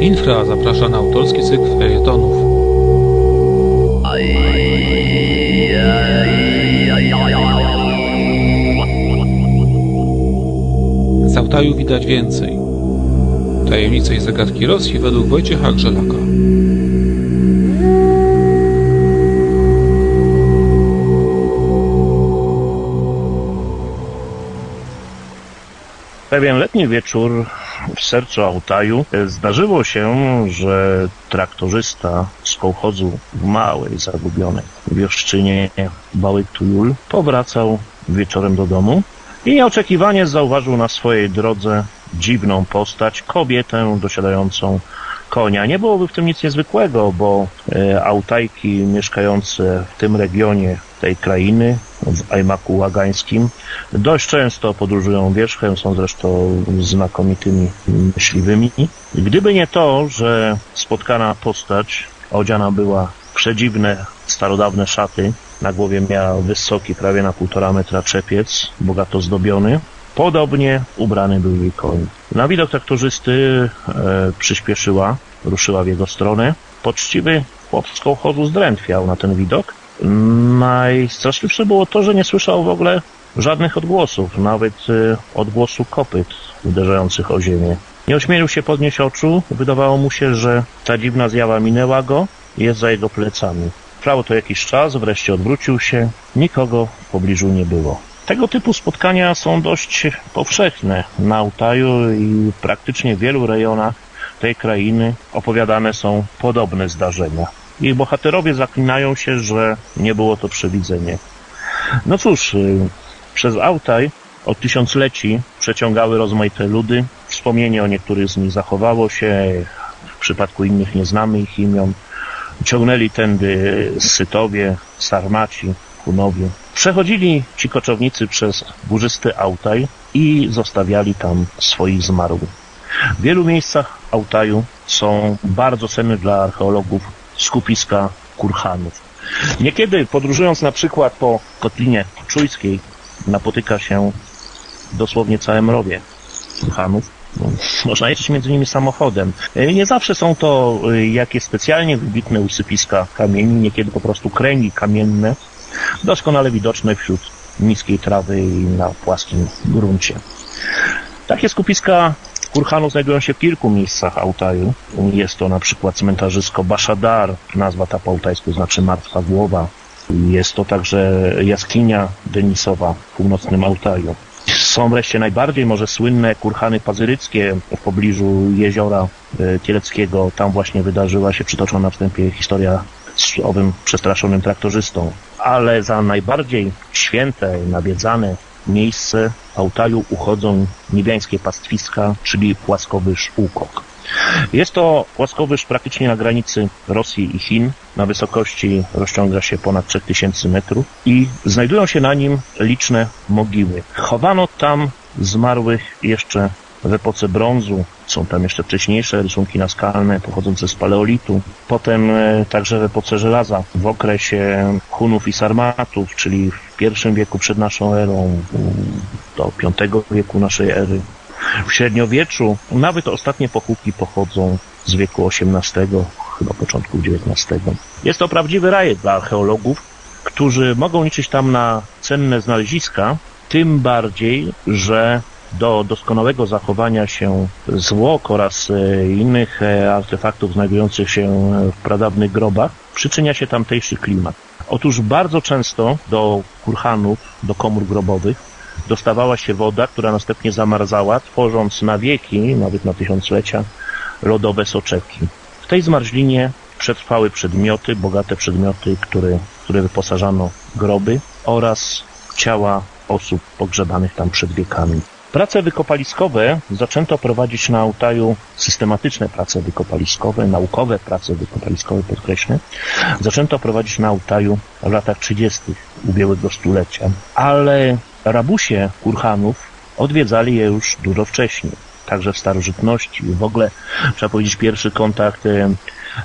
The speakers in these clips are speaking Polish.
Infra zaprasza na autorski cykl felietonów. Z Altaju widać więcej. Tajemnice i zagadki Rosji według Wojciecha Grzelaka. Pewien letni wieczór w sercu Altaju zdarzyło się, że traktorzysta z kołchozu w małej, zagubionej wioszczynie Bałyk Tujul powracał wieczorem do domu i nieoczekiwanie zauważył na swojej drodze dziwną postać, kobietę dosiadającą konia. Nie byłoby w tym nic niezwykłego, bo e, Autajki mieszkające w tym regionie tej krainy, w Ajmaku Łagańskim, dość często podróżują wierzchem, są zresztą znakomitymi myśliwymi. Gdyby nie to, że spotkana postać odziana była w przedziwne, starodawne szaty, na głowie miała wysoki, prawie na półtora metra czepiec, bogato zdobiony, Podobnie ubrany był jej koń. Na widok traktorzysty e, przyspieszyła, ruszyła w jego stronę. Poczciwy chłop z zdrętwiał na ten widok. Najstraszliwsze było to, że nie słyszał w ogóle żadnych odgłosów, nawet e, odgłosu kopyt uderzających o ziemię. Nie ośmielił się podnieść oczu, wydawało mu się, że ta dziwna zjawa minęła go i jest za jego plecami. Trwało to jakiś czas, wreszcie odwrócił się, nikogo w pobliżu nie było. Tego typu spotkania są dość powszechne na Altaju i praktycznie w wielu rejonach tej krainy opowiadane są podobne zdarzenia. I bohaterowie zaklinają się, że nie było to przewidzenie. No cóż, y, przez Altaj od tysiącleci przeciągały rozmaite ludy. Wspomnienie o niektórych z nich zachowało się, w przypadku innych nie znamy ich imion. Ciągnęli tędy Sytowie, Sarmaci, Hunowie. Przechodzili ci koczownicy przez górzysty Autaj i zostawiali tam swoich zmarłych. W wielu miejscach Autaju są bardzo cenne dla archeologów skupiska kurhanów. Niekiedy podróżując na przykład po Kotlinie Czujskiej napotyka się dosłownie całe mrowie kurhanów. Można jeździć między nimi samochodem. Nie zawsze są to jakieś specjalnie wybitne usypiska kamieni, niekiedy po prostu kręgi kamienne, doskonale widoczne wśród niskiej trawy i na płaskim gruncie. Takie skupiska kurhanów znajdują się w kilku miejscach Altaju. Jest to na przykład cmentarzysko Bashadar, nazwa ta po altajsku znaczy martwa głowa. Jest to także jaskinia Denisowa w północnym Altaju. Są wreszcie najbardziej może słynne kurhany pazyryckie w pobliżu jeziora e, Kieleckiego. Tam właśnie wydarzyła się przytoczona na wstępie historia z owym przestraszonym traktorzystą. Ale za najbardziej święte, nawiedzane miejsce Altaju uchodzą niebiańskie pastwiska, czyli płaskowyż Łukok. Jest to płaskowyż praktycznie na granicy Rosji i Chin. Na wysokości rozciąga się ponad 3000 metrów i znajdują się na nim liczne mogiły. Chowano tam zmarłych jeszcze w epoce brązu. Są tam jeszcze wcześniejsze rysunki naskalne pochodzące z paleolitu. Potem e, także w epoce żelaza, w okresie Hunów i Sarmatów, czyli w pierwszym wieku przed naszą erą, do V wieku naszej ery. W średniowieczu nawet ostatnie pochówki pochodzą z wieku XVIII, chyba początku XIX. Jest to prawdziwy raj dla archeologów, którzy mogą liczyć tam na cenne znaleziska, tym bardziej, że do doskonałego zachowania się zwłok oraz e, innych e, artefaktów znajdujących się w pradawnych grobach przyczynia się tamtejszy klimat. Otóż bardzo często do kurhanów, do komór grobowych dostawała się woda, która następnie zamarzała, tworząc na wieki, nawet na tysiąclecia, lodowe soczewki. W tej zmarzlinie przetrwały przedmioty, bogate przedmioty, które, które wyposażano groby oraz ciała osób pogrzebanych tam przed wiekami. Prace wykopaliskowe zaczęto prowadzić na Altaju, systematyczne prace wykopaliskowe, naukowe prace wykopaliskowe, podkreślę, zaczęto prowadzić na Altaju w latach 30. ubiegłego stulecia, ale rabusie Kurhanów odwiedzali je już dużo wcześniej, także w starożytności. W ogóle trzeba powiedzieć, pierwszy kontakt e,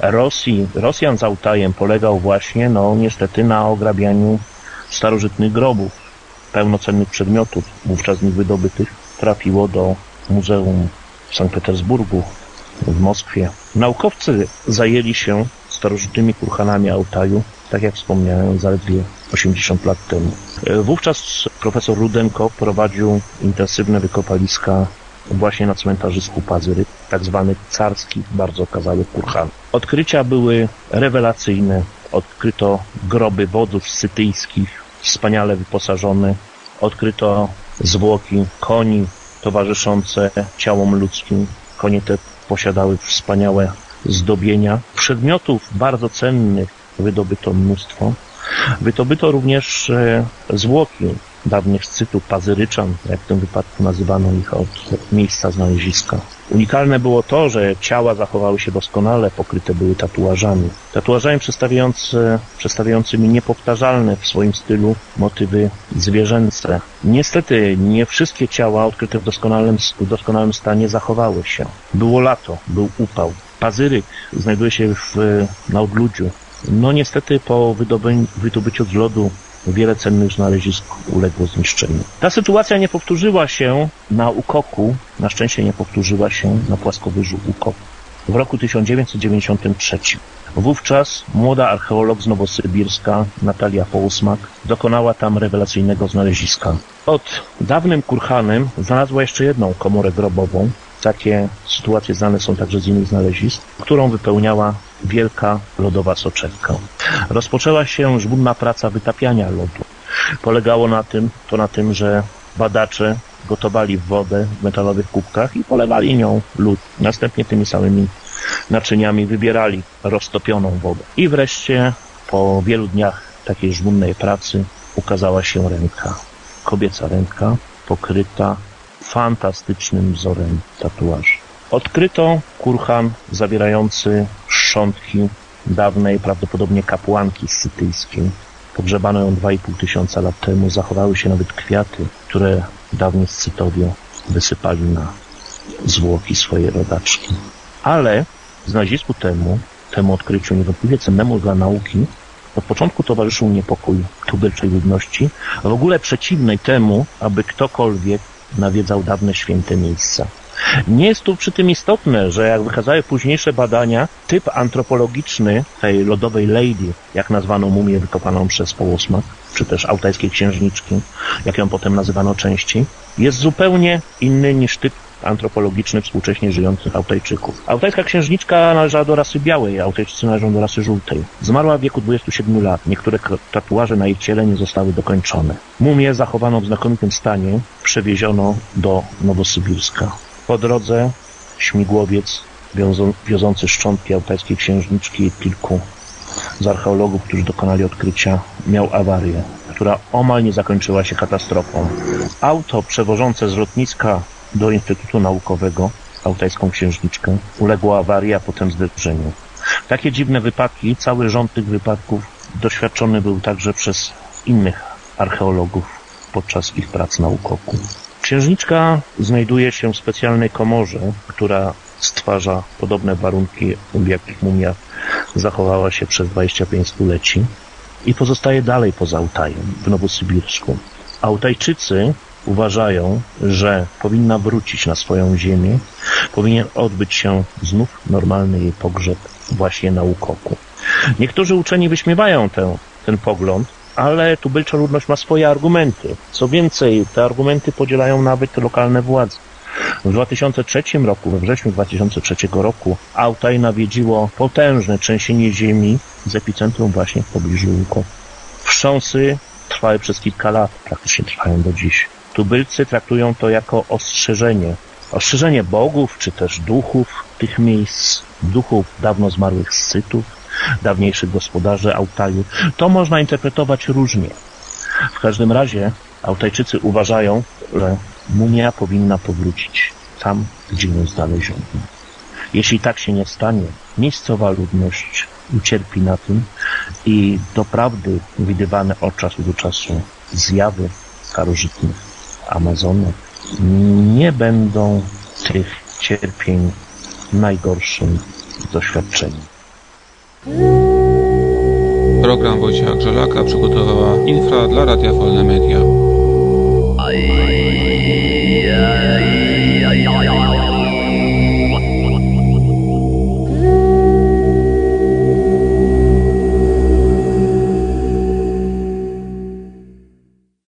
Rosji, Rosjan z Altajem polegał właśnie, no niestety, na ograbianiu starożytnych grobów pełnocennych przedmiotów wówczas z nich wydobytych trafiło do Muzeum w Sankt Petersburgu w Moskwie. Naukowcy zajęli się starożytnymi kurhanami Altaju, tak jak wspomniałem, zaledwie 80 lat temu. Wówczas profesor Rudenko prowadził intensywne wykopaliska właśnie na cmentarzysku Pazyry, tak zwany carski, bardzo okazały kurhan. Odkrycia były rewelacyjne. Odkryto groby wodów sytyjskich, wspaniale wyposażone. Odkryto zwłoki koni towarzyszące ciałom ludzkim. Konie te posiadały wspaniałe zdobienia. Przedmiotów bardzo cennych wydobyto mnóstwo. Wydobyto również e, zwłoki dawnych scytów pazyryczan, jak w tym wypadku nazywano ich od miejsca znaleziska. Unikalne było to, że ciała zachowały się doskonale, pokryte były tatuażami. Tatuażami przedstawiający, przedstawiającymi niepowtarzalne w swoim stylu motywy zwierzęce. Niestety nie wszystkie ciała odkryte w doskonałym, w doskonałym stanie zachowały się. Było lato, był upał. Pazyryk znajduje się w, na odludziu. No niestety po wydobyciu z lodu wiele cennych znalezisk uległo zniszczeniu. Ta sytuacja nie powtórzyła się na Ukoku, na szczęście nie powtórzyła się na płaskowyżu Ukok w roku 1993. Wówczas młoda archeolog z Nowosybirska, Natalia Połsmak, dokonała tam rewelacyjnego znaleziska. Pod dawnym kurhanem znalazła jeszcze jedną komorę grobową. Takie sytuacje znane są także z innych znalezisk, którą wypełniała wielka lodowa soczewka. Rozpoczęła się żmudna praca wytapiania lodu. Polegało na tym, to na tym, że badacze gotowali wodę w metalowych kubkach i polewali nią lód. Następnie tymi samymi naczyniami wybierali roztopioną wodę. I wreszcie po wielu dniach takiej żmudnej pracy ukazała się ręka. Kobieca ręka pokryta fantastycznym wzorem tatuaży. Odkryto kurhan zawierający szczątki dawnej, prawdopodobnie kapłanki scytyjskiej. Pogrzebano ją 2,5 tysiąca lat temu. Zachowały się nawet kwiaty, które dawni Scytowie wysypali na zwłoki swojej rodaczki. Ale znalezisku temu, temu odkryciu niewątpliwie cennemu dla nauki, od początku towarzyszył niepokój tubylczej ludności, w ogóle przeciwnej temu, aby ktokolwiek nawiedzał dawne święte miejsca. Nie jest tu przy tym istotne, że jak wykazały późniejsze badania, typ antropologiczny tej lodowej lady, jak nazwano mumię wykopaną przez Połosmak, czy też altajskiej księżniczki, jak ją potem nazywano częściej, jest zupełnie inny niż typ antropologiczny współcześnie żyjących Altajczyków. Altajska księżniczka należała do rasy białej, Altajczycy należą do rasy żółtej. Zmarła w wieku 27 lat. Niektóre tatuaże na jej ciele nie zostały dokończone. Mumię zachowaną w znakomitym stanie przewieziono do Nowosybirska. Po drodze śmigłowiec wiozący szczątki altajskiej księżniczki i kilku z archeologów, którzy dokonali odkrycia, miał awarię, która omal nie zakończyła się katastrofą. Auto przewożące z lotniska do Instytutu Naukowego altajską księżniczkę uległo awarii, a potem zderzeniu. Takie dziwne wypadki, cały rząd tych wypadków doświadczony był także przez innych archeologów podczas ich prac naukowych. Księżniczka znajduje się w specjalnej komorze, która stwarza podobne warunki, w jakich mumia zachowała się przez 25 stuleci i pozostaje dalej poza Altajem, w Nowosybirsku. Altajczycy uważają, że powinna wrócić na swoją ziemię, powinien odbyć się znów normalny jej pogrzeb właśnie na Ukoku. Niektórzy uczeni wyśmiewają ten, ten pogląd, ale tubylcza ludność ma swoje argumenty. Co więcej, te argumenty podzielają nawet lokalne władze. W 2003 roku, we wrześniu 2003 roku, Altaj nawiedziło potężne trzęsienie ziemi z epicentrum właśnie w pobliżu Łuko. Wstrząsy trwały przez kilka lat, praktycznie trwają do dziś. Tubylcy traktują to jako ostrzeżenie. Ostrzeżenie bogów, czy też duchów tych miejsc, duchów dawno zmarłych scytów, dawniejszych gospodarzy Altaju. To można interpretować różnie. W każdym razie Altajczycy uważają, że mumia powinna powrócić tam, gdzie ją znaleziono. Jeśli tak się nie stanie, miejscowa ludność ucierpi na tym i doprawdy widywane od czasu do czasu zjawy starożytnych Amazonek nie będą tych cierpień najgorszym doświadczeniem. Program Wojciecha Grzelaka przygotowała Infra dla Radia Wolne Media.